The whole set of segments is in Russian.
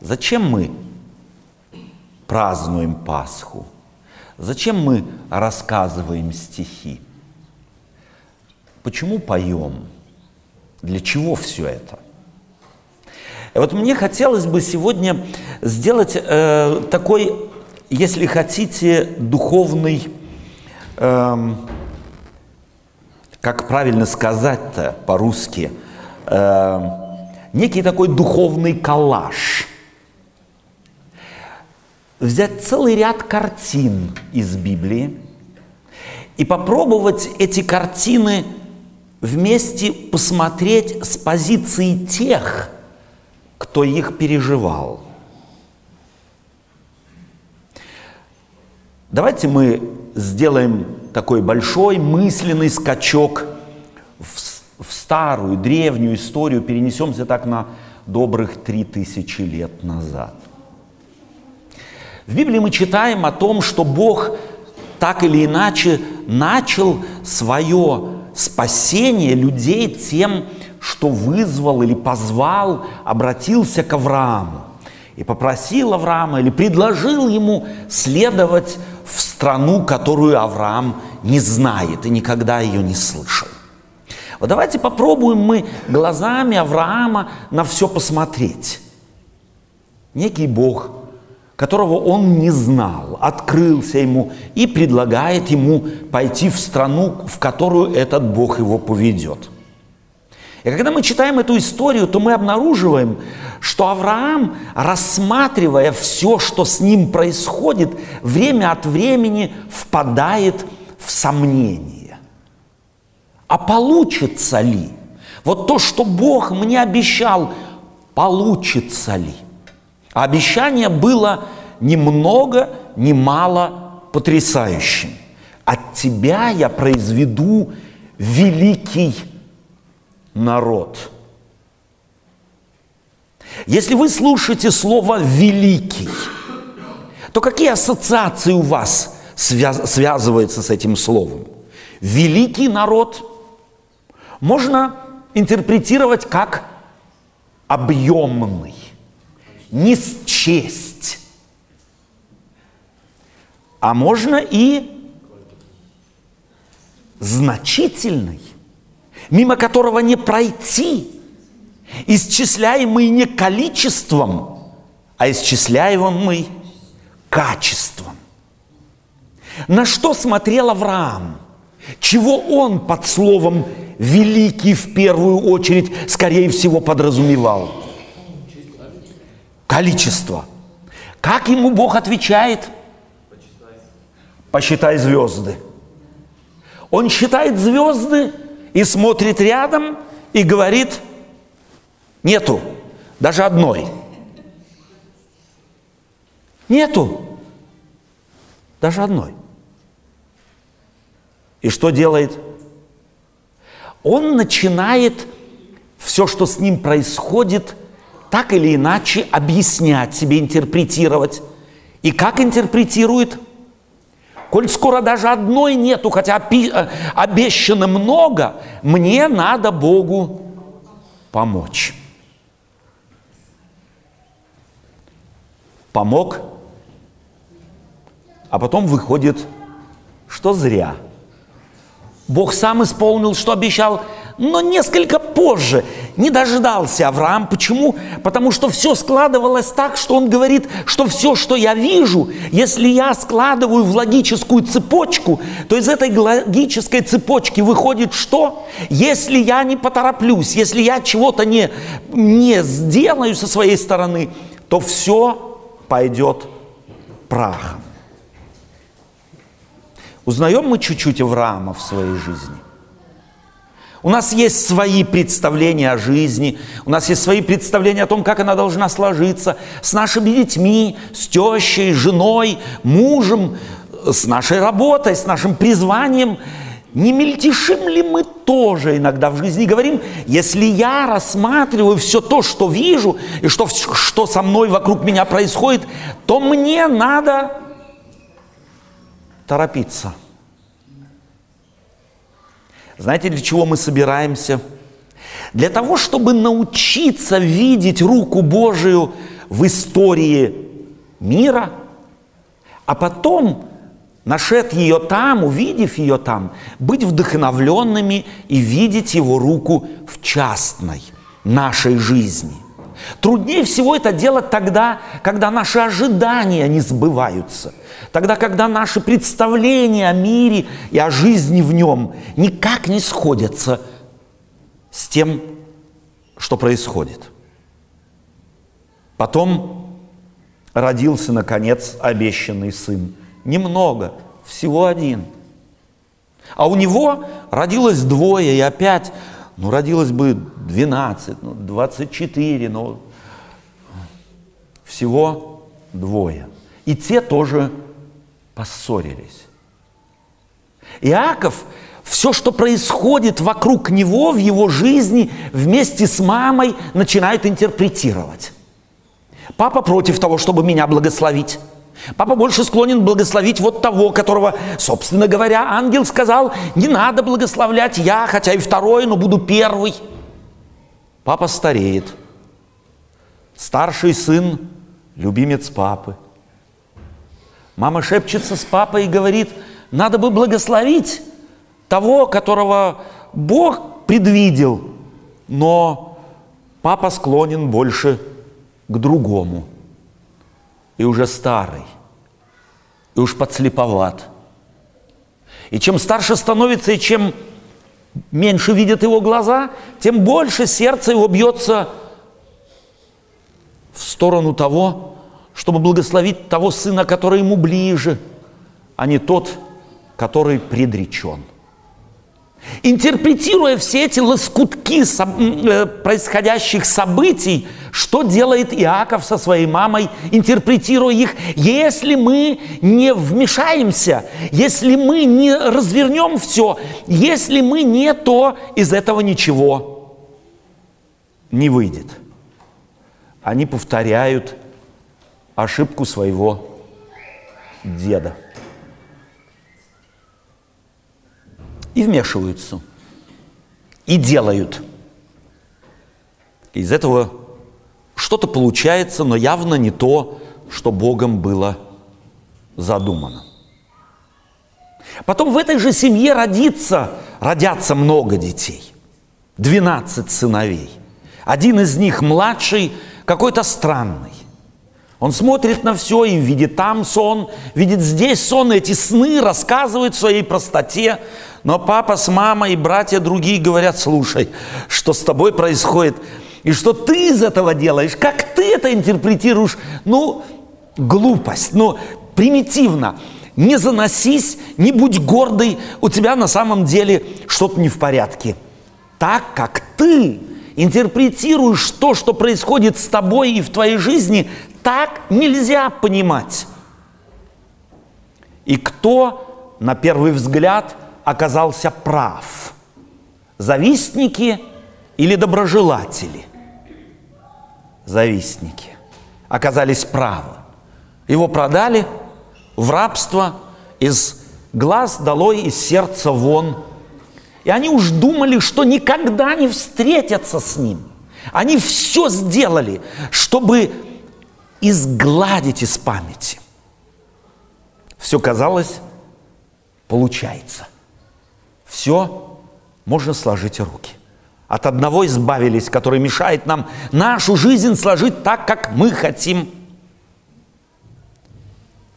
Зачем мы празднуем Пасху? Зачем мы рассказываем стихи? Почему поем? Для чего все это? И вот мне хотелось бы сегодня сделать э, такой, если хотите, духовный, э, как правильно сказать-то по-русски, э, некий такой духовный коллаж. Взять целый ряд картин из Библии и попробовать эти картины вместе посмотреть с позиции тех, кто их переживал. Давайте мы сделаем такой большой мысленный скачок в, в старую, древнюю историю, перенесемся так на добрых три тысячи лет назад. В Библии мы читаем о том, что Бог так или иначе начал свое спасение людей тем, что вызвал или позвал, обратился к Аврааму и попросил Авраама или предложил ему следовать в страну, которую Авраам не знает и никогда ее не слышал. Вот давайте попробуем мы глазами Авраама на все посмотреть. Некий Бог, которого он не знал, открылся ему и предлагает ему пойти в страну, в которую этот Бог его поведет – и когда мы читаем эту историю, то мы обнаруживаем, что Авраам, рассматривая все, что с ним происходит, время от времени впадает в сомнение. А получится ли? Вот то, что Бог мне обещал, получится ли? А обещание было ни много, ни мало потрясающим. От тебя я произведу великий народ. Если вы слушаете слово «великий», то какие ассоциации у вас связ- связываются с этим словом? Великий народ можно интерпретировать как объемный, не счесть. А можно и значительный мимо которого не пройти, исчисляемый не количеством, а исчисляемый качеством. На что смотрел Авраам? Чего он под словом «великий» в первую очередь, скорее всего, подразумевал? Количество. Как ему Бог отвечает? Посчитай звезды. Он считает звезды и смотрит рядом и говорит, нету даже одной. Нету даже одной. И что делает? Он начинает все, что с ним происходит, так или иначе объяснять себе, интерпретировать. И как интерпретирует? Коль скоро даже одной нету, хотя э, обещано много, мне надо Богу помочь. Помог, а потом выходит, что зря. Бог сам исполнил, что обещал, но несколько позже не дождался Авраам. Почему? Потому что все складывалось так, что он говорит, что все, что я вижу, если я складываю в логическую цепочку, то из этой логической цепочки выходит что? Если я не потороплюсь, если я чего-то не, не сделаю со своей стороны, то все пойдет прахом. Узнаем мы чуть-чуть Авраама в своей жизни. У нас есть свои представления о жизни, у нас есть свои представления о том, как она должна сложиться с нашими детьми, с тещей, женой, мужем, с нашей работой, с нашим призванием. Не мельтешим ли мы тоже иногда в жизни говорим, если я рассматриваю все то, что вижу, и что, что со мной вокруг меня происходит, то мне надо торопиться – знаете, для чего мы собираемся? Для того, чтобы научиться видеть руку Божию в истории мира, а потом, нашед ее там, увидев ее там, быть вдохновленными и видеть его руку в частной нашей жизни. Труднее всего это делать тогда, когда наши ожидания не сбываются. Тогда, когда наши представления о мире и о жизни в нем никак не сходятся с тем, что происходит. Потом родился, наконец, обещанный сын. Немного, всего один. А у него родилось двое, и опять, ну, родилось бы 12, ну, 24, но всего двое. И те тоже поссорились. Иаков все, что происходит вокруг него в его жизни, вместе с мамой начинает интерпретировать. Папа против того, чтобы меня благословить. Папа больше склонен благословить вот того, которого, собственно говоря, ангел сказал, не надо благословлять я, хотя и второй, но буду первый. Папа стареет. Старший сын – любимец папы. Мама шепчется с папой и говорит, надо бы благословить того, которого Бог предвидел, но папа склонен больше к другому. И уже старый, и уж подслеповат. И чем старше становится, и чем меньше видят его глаза, тем больше сердце его бьется в сторону того, чтобы благословить того сына, который ему ближе, а не тот, который предречен – Интерпретируя все эти лоскутки э, происходящих событий, что делает Иаков со своей мамой, интерпретируя их, если мы не вмешаемся, если мы не развернем все, если мы не то, из этого ничего не выйдет. Они повторяют ошибку своего деда. и вмешиваются, и делают. Из этого что-то получается, но явно не то, что Богом было задумано. Потом в этой же семье родится, родятся много детей. 12 сыновей. Один из них младший, какой-то странный. Он смотрит на все и видит там сон, видит здесь сон, и эти сны рассказывают в своей простоте. Но папа с мамой и братья другие говорят, слушай, что с тобой происходит, и что ты из этого делаешь, как ты это интерпретируешь, ну, глупость, ну, примитивно. Не заносись, не будь гордый, у тебя на самом деле что-то не в порядке. Так как ты интерпретируешь то, что происходит с тобой и в твоей жизни, так нельзя понимать. И кто, на первый взгляд, оказался прав? Завистники или доброжелатели? Завистники оказались правы. Его продали в рабство, из глаз долой, из сердца вон. И они уж думали, что никогда не встретятся с ним. Они все сделали, чтобы изгладить из памяти. Все казалось, получается. Все можно сложить руки. От одного избавились, который мешает нам нашу жизнь сложить так, как мы хотим.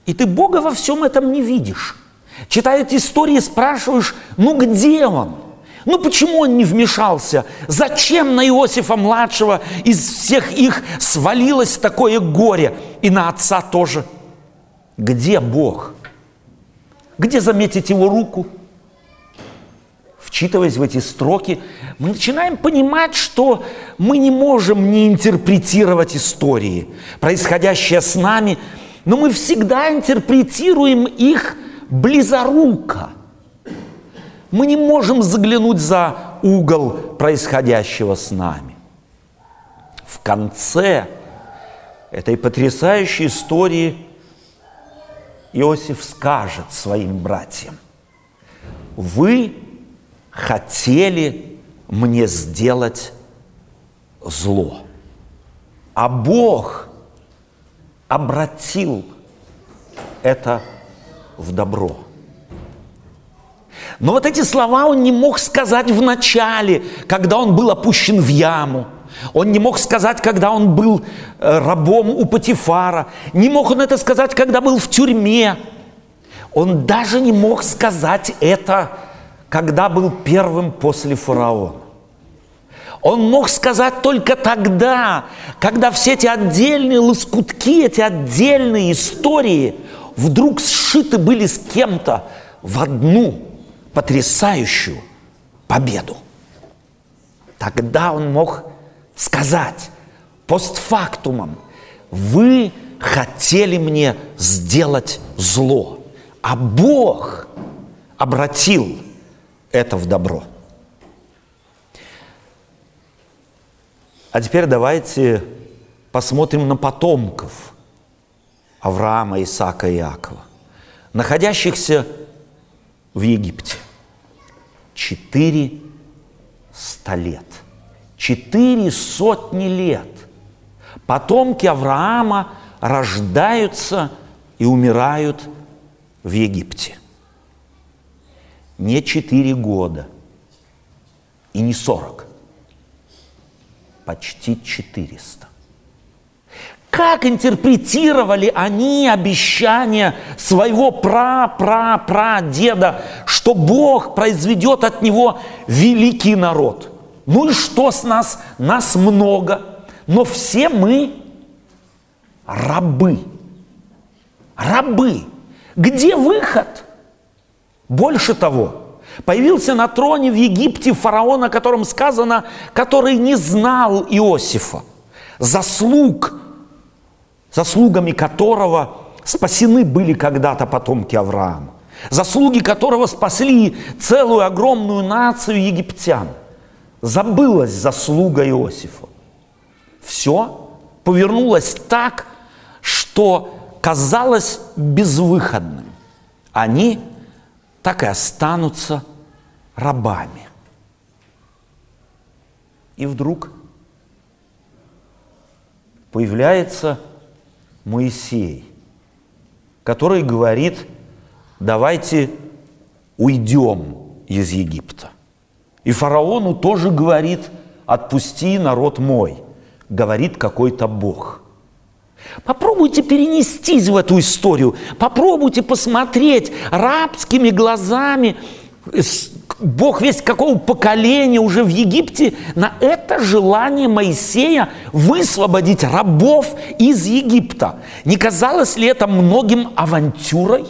И ты Бога во всем этом не видишь. Читая эти истории, спрашиваешь, ну где Он? Ну почему он не вмешался? Зачем на Иосифа-младшего из всех их свалилось такое горе? И на отца тоже. Где Бог? Где заметить его руку? Вчитываясь в эти строки, мы начинаем понимать, что мы не можем не интерпретировать истории, происходящие с нами, но мы всегда интерпретируем их близоруко – мы не можем заглянуть за угол происходящего с нами. В конце этой потрясающей истории Иосиф скажет своим братьям, вы хотели мне сделать зло, а Бог обратил это в добро. Но вот эти слова он не мог сказать в начале, когда он был опущен в яму. Он не мог сказать, когда он был э, рабом у Патифара. Не мог он это сказать, когда был в тюрьме. Он даже не мог сказать это, когда был первым после фараона. Он мог сказать только тогда, когда все эти отдельные лоскутки, эти отдельные истории вдруг сшиты были с кем-то в одну потрясающую победу. Тогда он мог сказать постфактумом, вы хотели мне сделать зло, а Бог обратил это в добро. А теперь давайте посмотрим на потомков Авраама, Исаака и Иакова, находящихся в Египте. Четыре ста лет. Четыре сотни лет. Потомки Авраама рождаются и умирают в Египте. Не четыре года и не сорок почти 400. Как интерпретировали они обещание своего пра-пра-пра-деда, что Бог произведет от него великий народ? Ну и что с нас? Нас много, но все мы рабы. Рабы. Где выход? Больше того, Появился на троне в Египте фараон, о котором сказано, который не знал Иосифа, заслуг, заслугами которого спасены были когда-то потомки Авраама, заслуги которого спасли целую огромную нацию египтян. Забылась заслуга Иосифа. Все повернулось так, что казалось безвыходным. Они так и останутся рабами. И вдруг появляется Моисей, который говорит, давайте уйдем из Египта. И фараону тоже говорит, отпусти народ мой, говорит какой-то Бог – Попробуйте перенестись в эту историю, попробуйте посмотреть рабскими глазами, Бог весь какого поколения уже в Египте, на это желание Моисея высвободить рабов из Египта. Не казалось ли это многим авантюрой?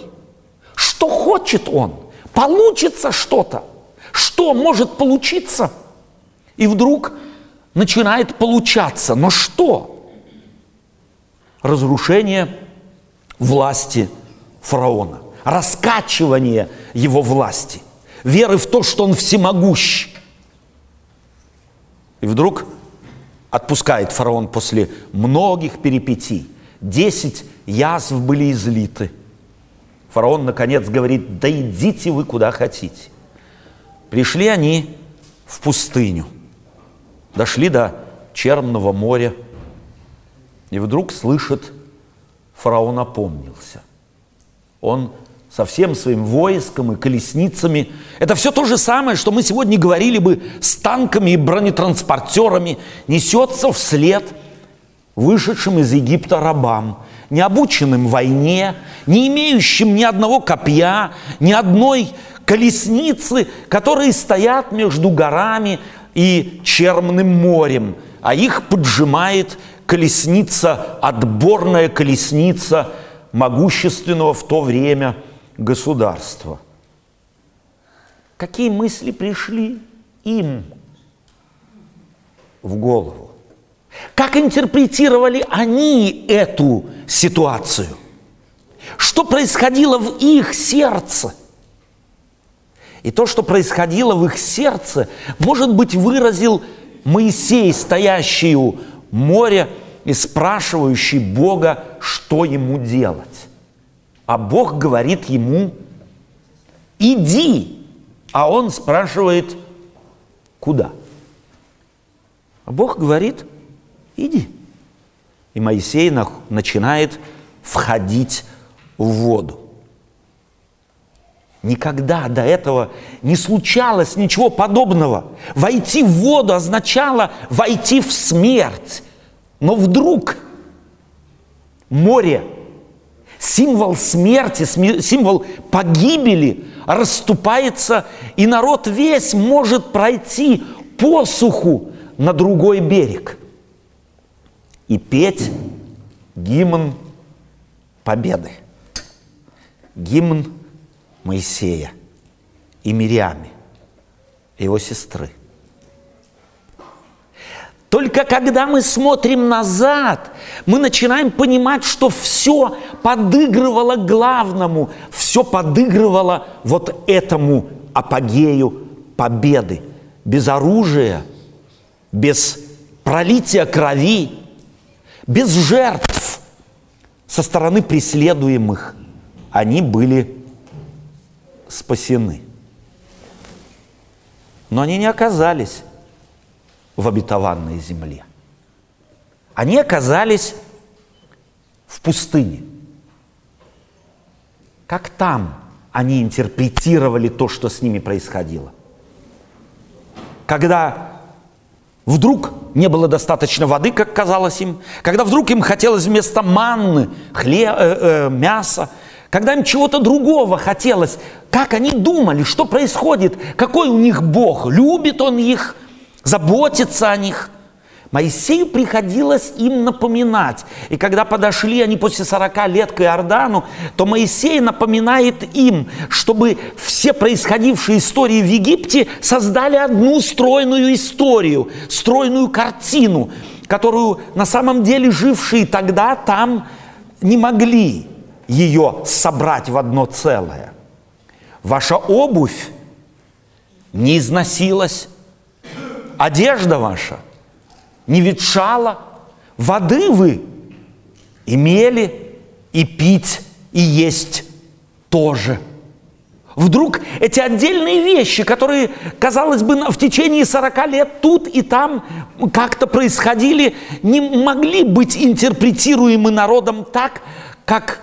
Что хочет он? Получится что-то. Что может получиться? И вдруг начинает получаться. Но что? Разрушение власти фараона, раскачивание его власти, веры в то, что он всемогущ. И вдруг отпускает фараон после многих перипетий. Десять язв были излиты. Фараон, наконец, говорит, да идите вы куда хотите. Пришли они в пустыню, дошли до Черного моря – и вдруг слышит, фараон опомнился. Он со всем своим войском и колесницами. Это все то же самое, что мы сегодня говорили бы с танками и бронетранспортерами. Несется вслед вышедшим из Египта рабам, не обученным войне, не имеющим ни одного копья, ни одной колесницы, которые стоят между горами и Черным морем, а их поджимает колесница, отборная колесница могущественного в то время государства. Какие мысли пришли им в голову? Как интерпретировали они эту ситуацию? Что происходило в их сердце? И то, что происходило в их сердце, может быть, выразил Моисей, стоящий у море и спрашивающий Бога, что ему делать. А Бог говорит ему, иди, а он спрашивает, куда? А Бог говорит, иди. И Моисей начинает входить в воду. Никогда до этого не случалось ничего подобного. Войти в воду означало войти в смерть. Но вдруг море, символ смерти, символ погибели, расступается, и народ весь может пройти по суху на другой берег и петь гимн победы, гимн Моисея и Мириаме, его сестры. Только когда мы смотрим назад, мы начинаем понимать, что все подыгрывало главному, все подыгрывало вот этому апогею победы. Без оружия, без пролития крови, без жертв со стороны преследуемых они были спасены. Но они не оказались в обетованной земле. Они оказались в пустыне. Как там они интерпретировали то, что с ними происходило? Когда вдруг не было достаточно воды, как казалось им, когда вдруг им хотелось вместо манны хлеб, э, э, мяса, когда им чего-то другого хотелось, как они думали, что происходит, какой у них Бог, любит Он их – заботиться о них. Моисею приходилось им напоминать. И когда подошли они после 40 лет к Иордану, то Моисей напоминает им, чтобы все происходившие истории в Египте создали одну стройную историю, стройную картину, которую на самом деле жившие тогда там не могли ее собрать в одно целое. Ваша обувь не износилась, одежда ваша не ветшала, воды вы имели и пить, и есть тоже. Вдруг эти отдельные вещи, которые, казалось бы, в течение 40 лет тут и там как-то происходили, не могли быть интерпретируемы народом так, как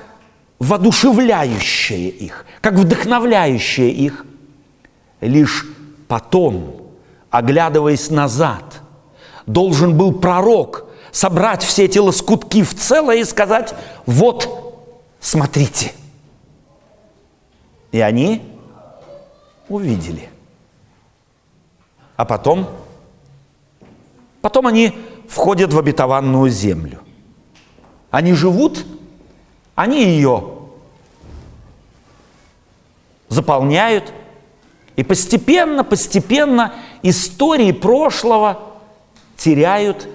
воодушевляющее их, как вдохновляющее их. Лишь потом оглядываясь назад, должен был пророк собрать все эти лоскутки в целое и сказать, вот, смотрите. И они увидели. А потом, потом они входят в обетованную землю. Они живут, они ее заполняют, и постепенно, постепенно истории прошлого теряют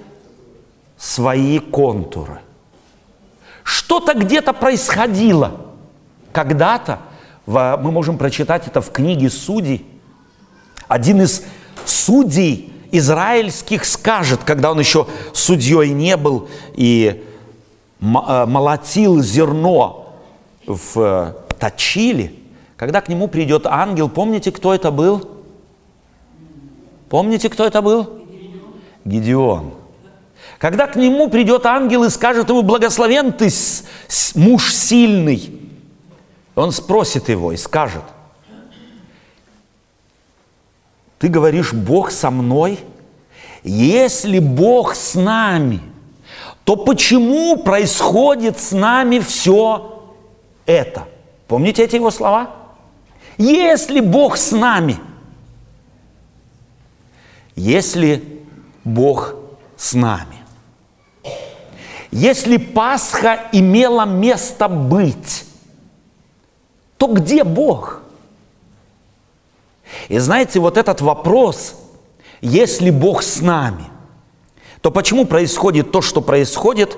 свои контуры. Что-то где-то происходило. Когда-то, мы можем прочитать это в книге Судей, один из судей израильских скажет, когда он еще судьей не был и молотил зерно в э, точили, когда к нему придет ангел, помните, кто это был? Помните, кто это был? Гедеон. Когда к нему придет ангел и скажет ему, благословен ты, муж сильный, он спросит его и скажет, ты говоришь, Бог со мной? Если Бог с нами, то почему происходит с нами все это? Помните эти его слова? Если Бог с нами – если Бог с нами. Если Пасха имела место быть, то где Бог? И знаете, вот этот вопрос, если Бог с нами, то почему происходит то, что происходит,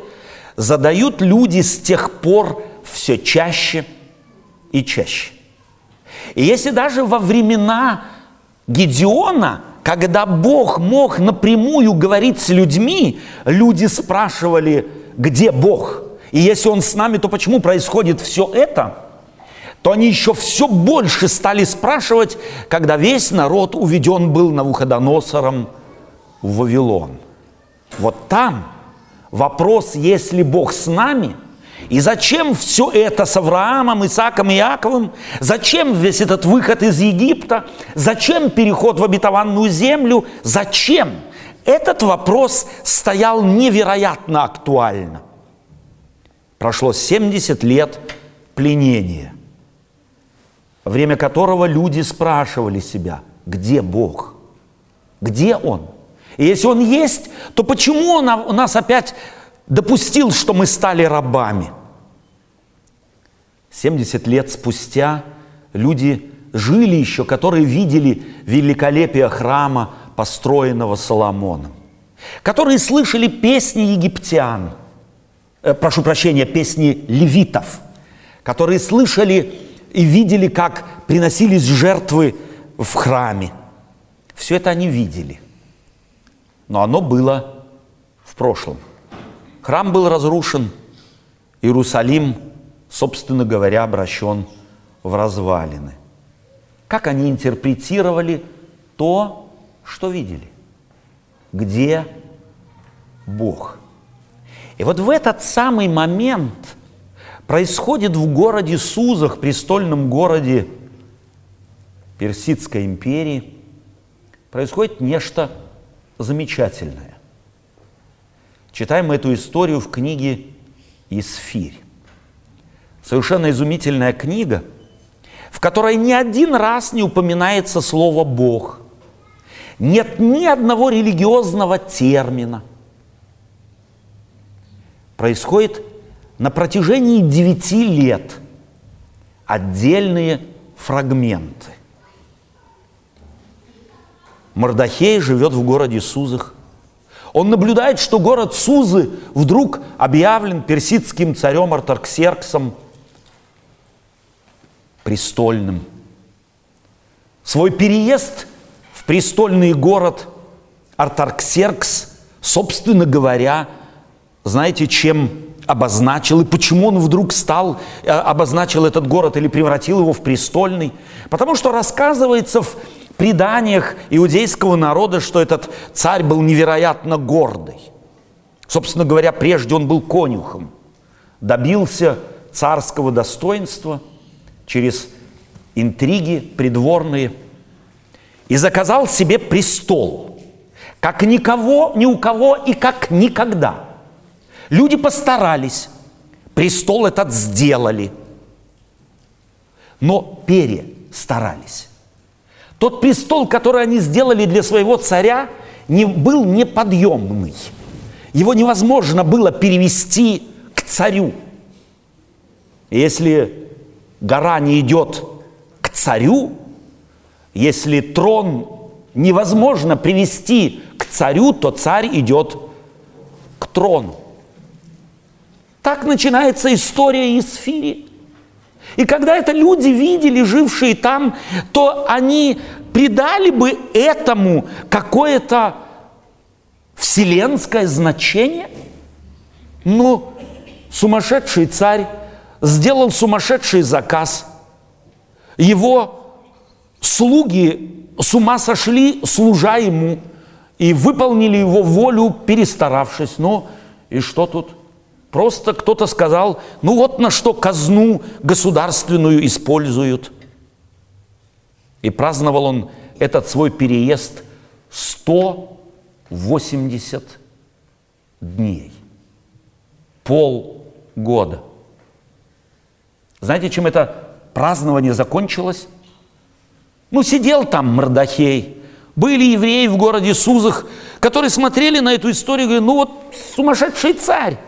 задают люди с тех пор все чаще и чаще. И если даже во времена Гедеона – когда Бог мог напрямую говорить с людьми, люди спрашивали, где Бог? И если Он с нами, то почему происходит все это? То они еще все больше стали спрашивать, когда весь народ уведен был Навуходоносором в Вавилон. Вот там вопрос, есть ли Бог с нами, и зачем все это с Авраамом, Исааком и Яковом? Зачем весь этот выход из Египта? Зачем переход в обетованную землю? Зачем? Этот вопрос стоял невероятно актуально. Прошло 70 лет пленения, время которого люди спрашивали себя, где Бог? Где Он? И если Он есть, то почему Он у нас опять допустил, что мы стали рабами? 70 лет спустя люди жили еще, которые видели великолепие храма, построенного Соломоном, которые слышали песни египтян, э, прошу прощения, песни левитов, которые слышали и видели, как приносились жертвы в храме. Все это они видели. Но оно было в прошлом. Храм был разрушен, Иерусалим, собственно говоря, обращен в развалины. Как они интерпретировали то, что видели? Где Бог? И вот в этот самый момент происходит в городе Сузах, престольном городе Персидской империи, происходит нечто замечательное. Читаем эту историю в книге «Исфирь». Совершенно изумительная книга, в которой ни один раз не упоминается слово «Бог». Нет ни одного религиозного термина. Происходит на протяжении девяти лет отдельные фрагменты. Мордахей живет в городе Сузах. Он наблюдает, что город Сузы вдруг объявлен персидским царем Артарксерксом престольным. Свой переезд в престольный город Артарксеркс, собственно говоря, знаете, чем обозначил и почему он вдруг стал, э, обозначил этот город или превратил его в престольный? Потому что рассказывается в преданиях иудейского народа, что этот царь был невероятно гордый. Собственно говоря, прежде он был конюхом, добился царского достоинства через интриги придворные и заказал себе престол, как никого, ни у кого и как никогда. Люди постарались, престол этот сделали, но перестарались. Тот престол, который они сделали для своего царя, не, был неподъемный. Его невозможно было перевести к царю. Если гора не идет к царю, если трон невозможно привести к царю, то царь идет к трону. Так начинается история Исфири. И когда это люди видели, жившие там, то они придали бы этому какое-то вселенское значение. Ну, сумасшедший царь сделал сумасшедший заказ. Его слуги с ума сошли, служа ему, и выполнили его волю, перестаравшись. Ну, и что тут? Просто кто-то сказал, ну вот на что казну государственную используют. И праздновал он этот свой переезд 180 дней. Полгода. Знаете, чем это празднование закончилось? Ну, сидел там Мордахей. Были евреи в городе Сузах, которые смотрели на эту историю и говорили, ну вот сумасшедший царь.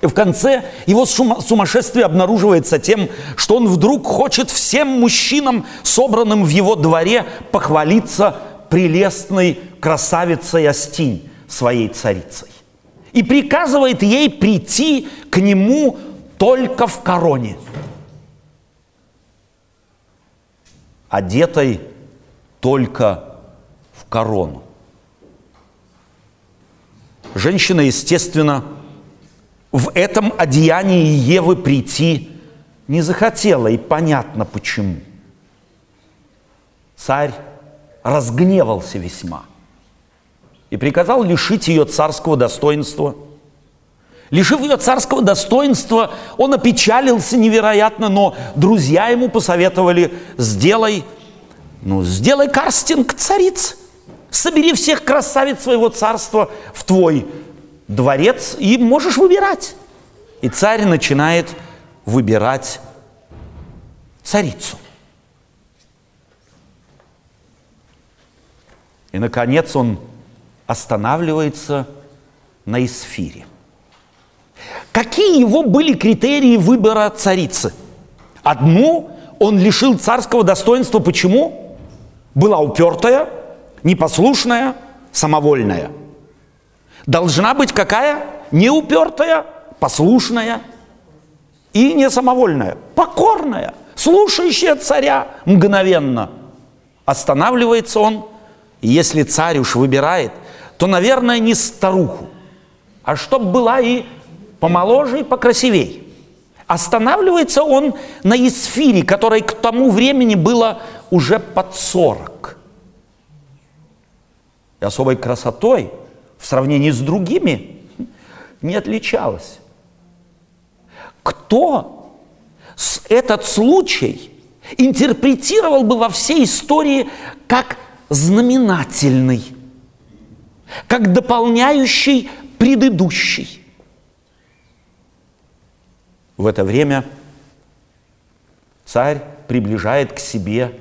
И в конце его сумасшествие обнаруживается тем, что он вдруг хочет всем мужчинам, собранным в его дворе, похвалиться прелестной красавицей Астинь, своей царицей. И приказывает ей прийти к нему только в короне. Одетой только в корону. Женщина, естественно, в этом одеянии Евы прийти не захотела, и понятно почему. Царь разгневался весьма и приказал лишить ее царского достоинства Лишив ее царского достоинства, он опечалился невероятно, но друзья ему посоветовали, сделай, ну, сделай карстинг цариц, собери всех красавиц своего царства в твой дворец и можешь выбирать. И царь начинает выбирать царицу. И, наконец, он останавливается на Исфире. Какие его были критерии выбора царицы? Одну он лишил царского достоинства. Почему? Была упертая, непослушная, самовольная. Должна быть какая? Неупертая, послушная и не самовольная, покорная, слушающая царя мгновенно. Останавливается он, если царь уж выбирает, то, наверное, не старуху, а чтоб была и помоложе и покрасивей. Останавливается он на Исфире, которой к тому времени было уже под 40. И особой красотой в сравнении с другими не отличалась. Кто этот случай интерпретировал бы во всей истории как знаменательный, как дополняющий предыдущий? В это время царь приближает к себе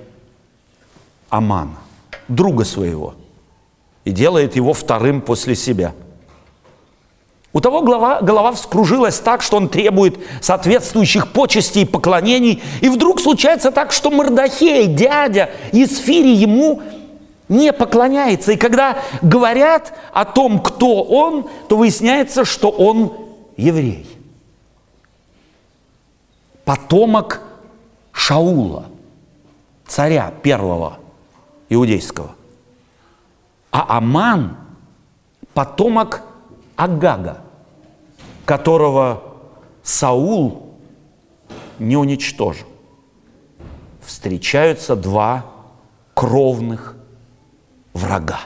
Амана, друга своего, и делает его вторым после себя. У того голова, голова вскружилась так, что он требует соответствующих почестей и поклонений. И вдруг случается так, что Мордахей, дядя Исфири, ему не поклоняется. И когда говорят о том, кто он, то выясняется, что он еврей потомок Шаула, царя первого иудейского. А Аман – потомок Агага, которого Саул не уничтожил. Встречаются два кровных врага.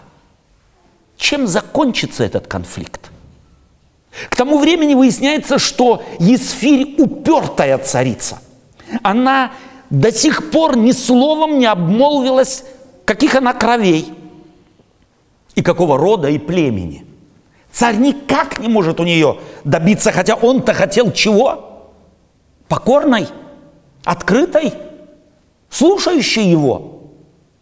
Чем закончится этот конфликт? К тому времени выясняется, что Есфирь упертая царица. Она до сих пор ни словом не обмолвилась, каких она кровей и какого рода и племени. Царь никак не может у нее добиться, хотя он-то хотел чего? Покорной, открытой, слушающей его.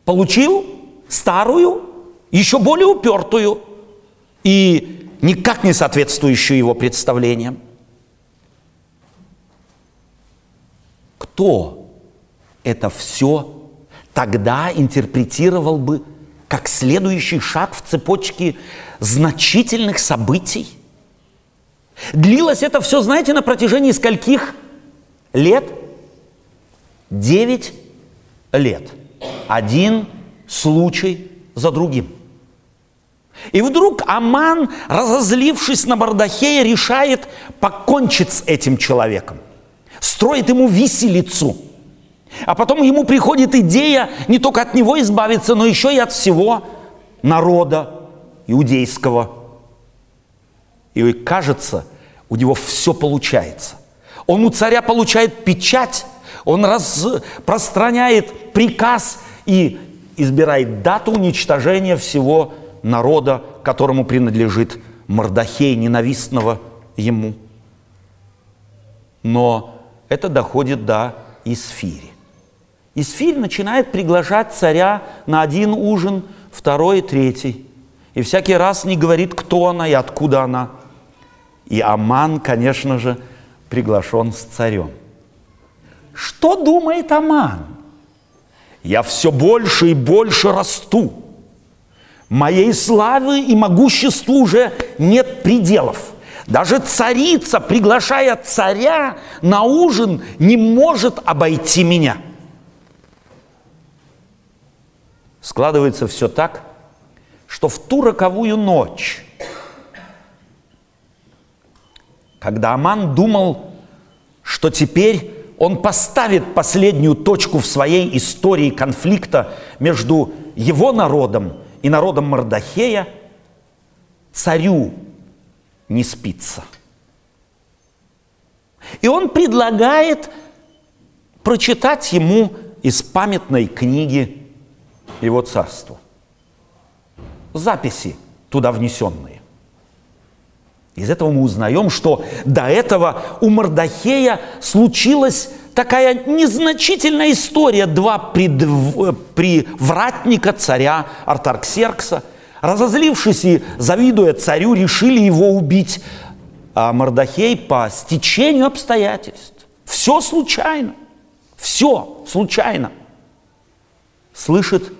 Получил старую, еще более упертую. И никак не соответствующую его представлениям. Кто это все тогда интерпретировал бы как следующий шаг в цепочке значительных событий? Длилось это все, знаете, на протяжении скольких лет? Девять лет. Один случай за другим. И вдруг Аман, разозлившись на Бардахея, решает покончить с этим человеком. Строит ему виселицу. А потом ему приходит идея не только от него избавиться, но еще и от всего народа иудейского. И кажется, у него все получается. Он у царя получает печать, он распространяет приказ и избирает дату уничтожения всего народа, которому принадлежит Мордахей, ненавистного ему. Но это доходит до Исфири. Исфирь начинает приглашать царя на один ужин, второй, третий. И всякий раз не говорит, кто она и откуда она. И Аман, конечно же, приглашен с царем. Что думает Аман? Я все больше и больше расту. Моей славы и могуществу уже нет пределов. Даже царица, приглашая царя на ужин, не может обойти меня. Складывается все так, что в ту роковую ночь, когда Аман думал, что теперь он поставит последнюю точку в своей истории конфликта между его народом и народом Мордахея царю не спится. И он предлагает прочитать ему из памятной книги его царства. Записи туда внесенные. Из этого мы узнаем, что до этого у Мордахея случилась такая незначительная история. Два привратника царя Артарксеркса, разозлившись и завидуя царю, решили его убить. А Мордахей по стечению обстоятельств. Все случайно. Все случайно. Слышит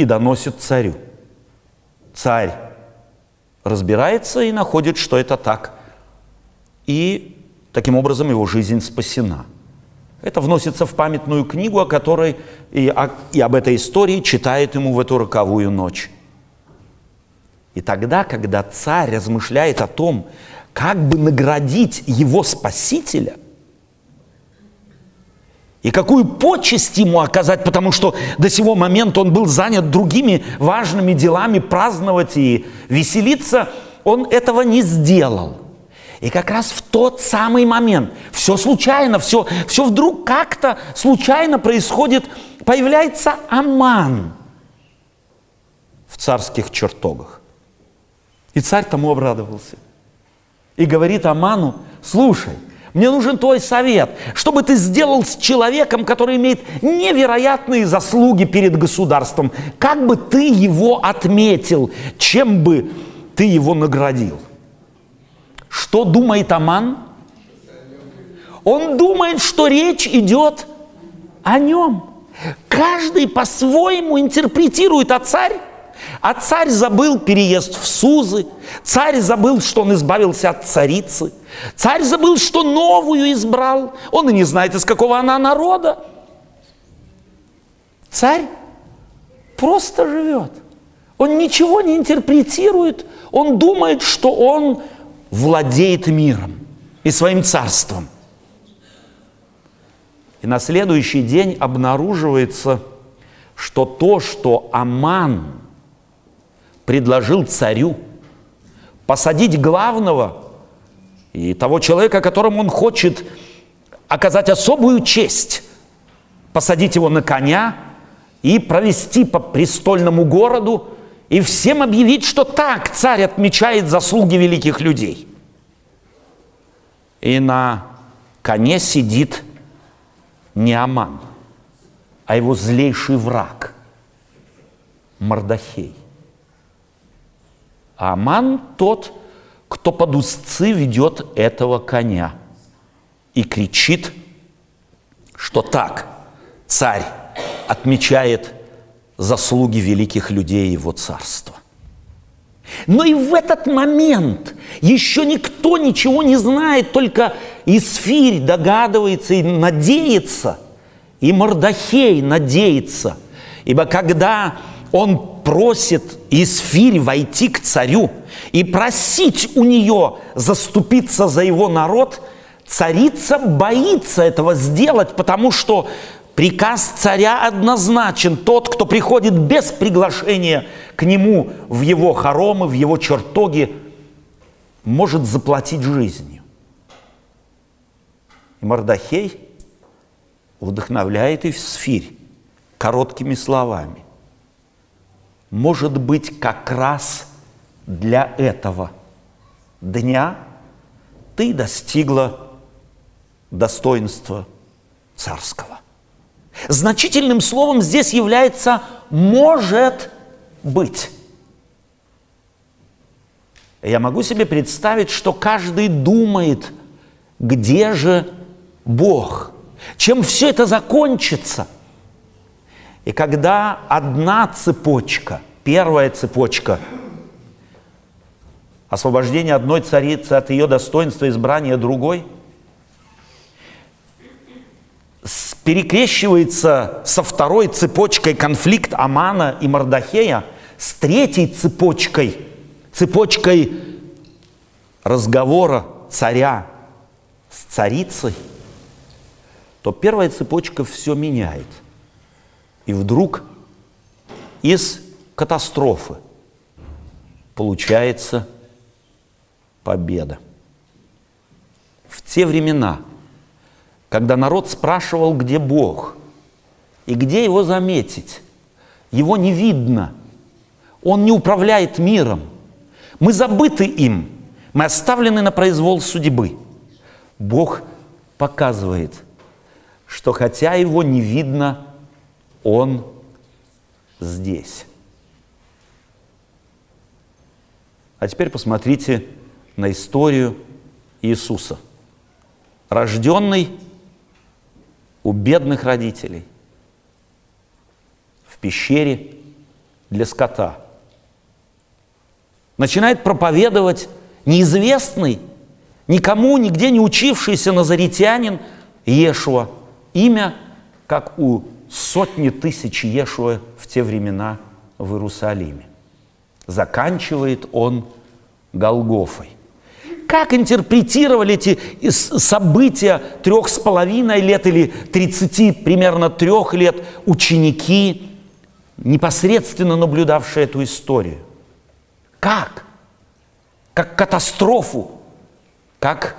и доносит царю. Царь разбирается и находит, что это так. И таким образом его жизнь спасена. Это вносится в памятную книгу, о которой и, о, и об этой истории читает ему в эту роковую ночь. И тогда, когда царь размышляет о том, как бы наградить его спасителя, и какую почесть ему оказать, потому что до сего момента он был занят другими важными делами, праздновать и веселиться, он этого не сделал. И как раз в тот самый момент, все случайно, все, все вдруг как-то случайно происходит, появляется Аман в царских чертогах. И царь тому обрадовался. И говорит Аману, слушай, мне нужен твой совет, чтобы ты сделал с человеком, который имеет невероятные заслуги перед государством. Как бы ты его отметил, чем бы ты его наградил? Что думает Аман? Он думает, что речь идет о нем. Каждый по-своему интерпретирует, а царь а царь забыл переезд в Сузы, царь забыл, что он избавился от царицы, царь забыл, что новую избрал, он и не знает, из какого она народа. Царь просто живет. Он ничего не интерпретирует, он думает, что он владеет миром и своим царством. И на следующий день обнаруживается, что то, что Аман предложил царю посадить главного и того человека, которому он хочет оказать особую честь, посадить его на коня и провести по престольному городу и всем объявить, что так царь отмечает заслуги великих людей. И на коне сидит не Аман, а его злейший враг – Мордахей. А Аман тот, кто под узцы ведет этого коня и кричит, что так царь отмечает заслуги великих людей его царства. Но и в этот момент еще никто ничего не знает, только Исфирь догадывается и надеется, и Мордахей надеется. Ибо когда он просит Исфирь войти к царю и просить у нее заступиться за его народ, царица боится этого сделать, потому что приказ царя однозначен. Тот, кто приходит без приглашения к нему в его хоромы, в его чертоги, может заплатить жизнью. И Мордахей вдохновляет Исфирь короткими словами может быть как раз для этого дня ты достигла достоинства царского. Значительным словом здесь является «может быть». Я могу себе представить, что каждый думает, где же Бог, чем все это закончится – и когда одна цепочка, первая цепочка, освобождение одной царицы от ее достоинства, избрания другой, перекрещивается со второй цепочкой конфликт Амана и Мардахея, с третьей цепочкой, цепочкой разговора царя с царицей, то первая цепочка все меняет – и вдруг из катастрофы получается победа. В те времена когда народ спрашивал, где Бог и где его заметить. Его не видно. Он не управляет миром. Мы забыты им. Мы оставлены на произвол судьбы. Бог показывает, что хотя его не видно, он здесь. А теперь посмотрите на историю Иисуса. Рожденный у бедных родителей в пещере для скота. Начинает проповедовать неизвестный, никому нигде не учившийся назаритянин Ешуа. Имя, как у сотни тысяч Ешуа в те времена в Иерусалиме. Заканчивает он Голгофой. Как интерпретировали эти события трех с половиной лет или тридцати примерно трех лет ученики, непосредственно наблюдавшие эту историю? Как? Как катастрофу, как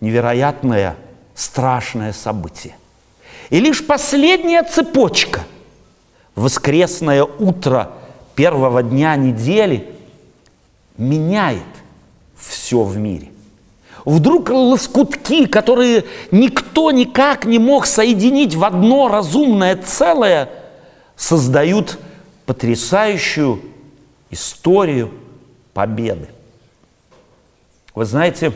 невероятное, страшное событие. И лишь последняя цепочка, воскресное утро первого дня недели, меняет все в мире. Вдруг лоскутки, которые никто никак не мог соединить в одно разумное целое, создают потрясающую историю победы. Вы знаете,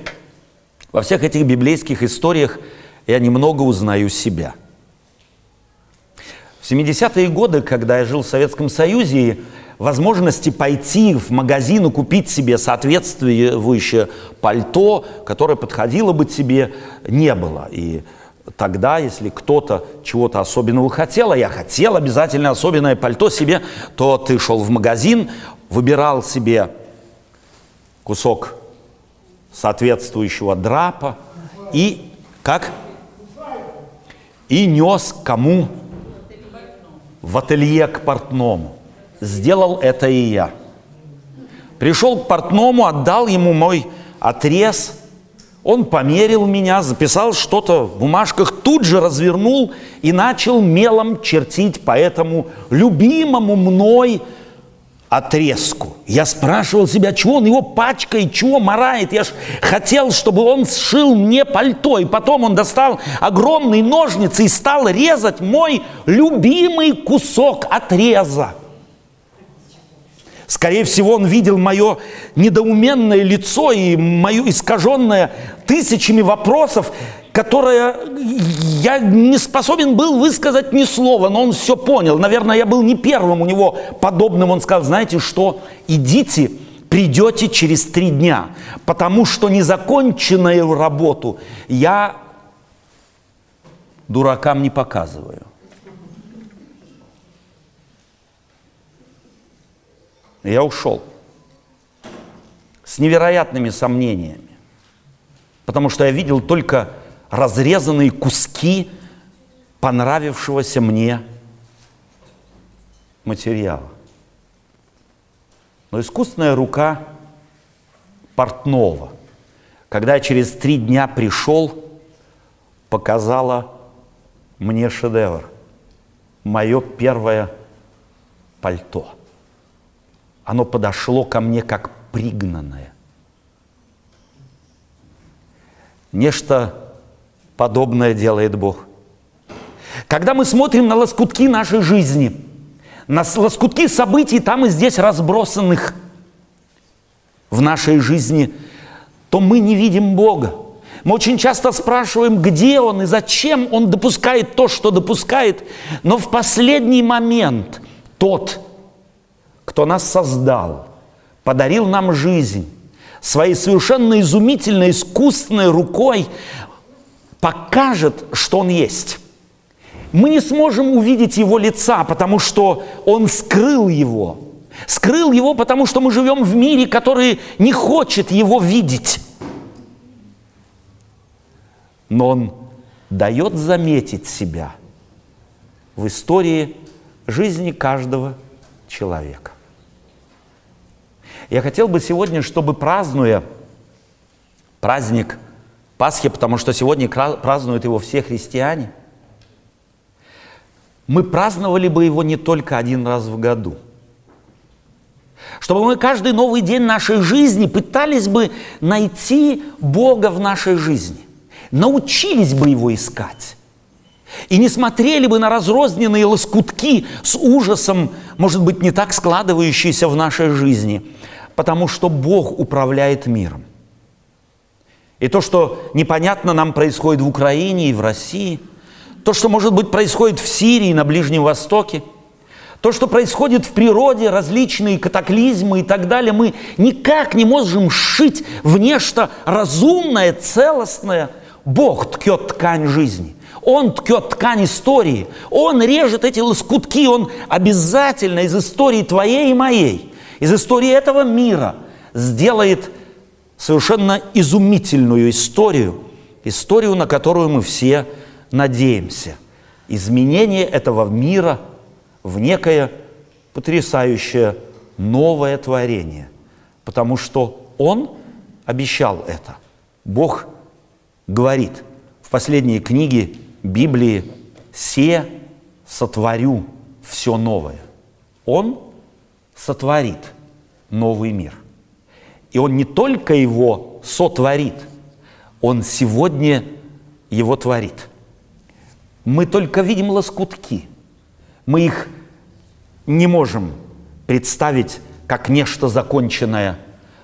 во всех этих библейских историях я немного узнаю себя. В 70-е годы, когда я жил в Советском Союзе, возможности пойти в магазин и купить себе соответствующее пальто, которое подходило бы тебе, не было. И тогда, если кто-то чего-то особенного хотел, а я хотел обязательно особенное пальто себе, то ты шел в магазин, выбирал себе кусок соответствующего драпа и как? И нес кому? В ателье к портному. Сделал это и я. Пришел к портному, отдал ему мой отрез, он померил меня, записал что-то в бумажках, тут же развернул и начал мелом чертить по этому любимому мной отрезку. Я спрашивал себя, чего он его пачкает, чего морает. Я ж хотел, чтобы он сшил мне пальто. И потом он достал огромные ножницы и стал резать мой любимый кусок отреза. Скорее всего, он видел мое недоуменное лицо и мое искаженное тысячами вопросов которое я не способен был высказать ни слова, но он все понял. Наверное, я был не первым у него подобным. Он сказал, знаете что, идите, придете через три дня, потому что незаконченную работу я дуракам не показываю. Я ушел с невероятными сомнениями, потому что я видел только разрезанные куски понравившегося мне материала. Но искусственная рука портного, когда я через три дня пришел, показала мне шедевр, мое первое пальто. Оно подошло ко мне как пригнанное. Нечто Подобное делает Бог. Когда мы смотрим на лоскутки нашей жизни, на лоскутки событий там и здесь разбросанных в нашей жизни, то мы не видим Бога. Мы очень часто спрашиваем, где Он и зачем Он допускает то, что допускает. Но в последний момент тот, кто нас создал, подарил нам жизнь, своей совершенно изумительной, искусственной рукой покажет, что Он есть. Мы не сможем увидеть Его лица, потому что Он скрыл Его. Скрыл Его, потому что мы живем в мире, который не хочет Его видеть. Но Он дает заметить себя в истории жизни каждого человека. Я хотел бы сегодня, чтобы празднуя праздник Пасхи, потому что сегодня празднуют его все христиане. Мы праздновали бы его не только один раз в году. Чтобы мы каждый новый день нашей жизни пытались бы найти Бога в нашей жизни. Научились бы его искать. И не смотрели бы на разрозненные лоскутки с ужасом, может быть, не так складывающиеся в нашей жизни, потому что Бог управляет миром. И то, что непонятно нам происходит в Украине и в России, то, что, может быть, происходит в Сирии на Ближнем Востоке, то, что происходит в природе, различные катаклизмы и так далее, мы никак не можем сшить в нечто разумное, целостное. Бог ткет ткань жизни. Он ткет ткань истории. Он режет эти лоскутки. Он обязательно из истории твоей и моей, из истории этого мира сделает совершенно изумительную историю, историю, на которую мы все надеемся. Изменение этого мира в некое потрясающее новое творение, потому что Он обещал это. Бог говорит в последней книге Библии «Се сотворю все новое». Он сотворит новый мир. И Он не только его сотворит, Он сегодня его творит. Мы только видим лоскутки. Мы их не можем представить как нечто законченное,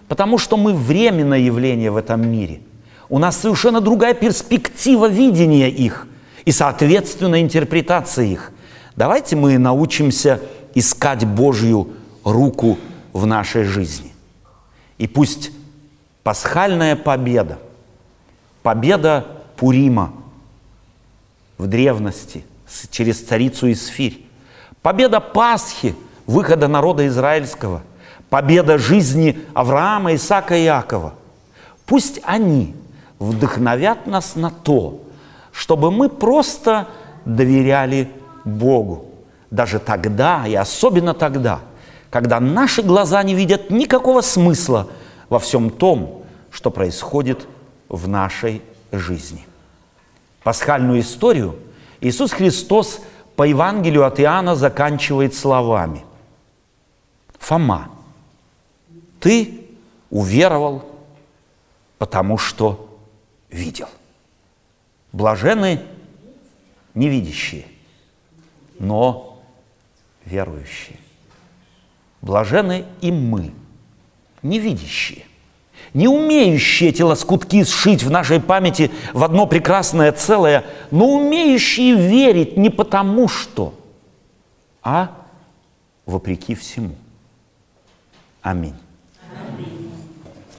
потому что мы временное явление в этом мире. У нас совершенно другая перспектива видения их и, соответственно, интерпретации их. Давайте мы научимся искать Божью руку в нашей жизни. И пусть пасхальная победа, победа Пурима в древности через царицу Исфирь, победа Пасхи, выхода народа израильского, победа жизни Авраама, Исаака и Иакова, пусть они вдохновят нас на то, чтобы мы просто доверяли Богу. Даже тогда, и особенно тогда, когда наши глаза не видят никакого смысла во всем том, что происходит в нашей жизни. Пасхальную историю Иисус Христос по Евангелию от Иоанна заканчивает словами. Фома, ты уверовал, потому что видел. Блажены невидящие, но верующие. Блажены и мы, невидящие, не умеющие эти лоскутки сшить в нашей памяти в одно прекрасное целое, но умеющие верить не потому что, а вопреки всему. Аминь.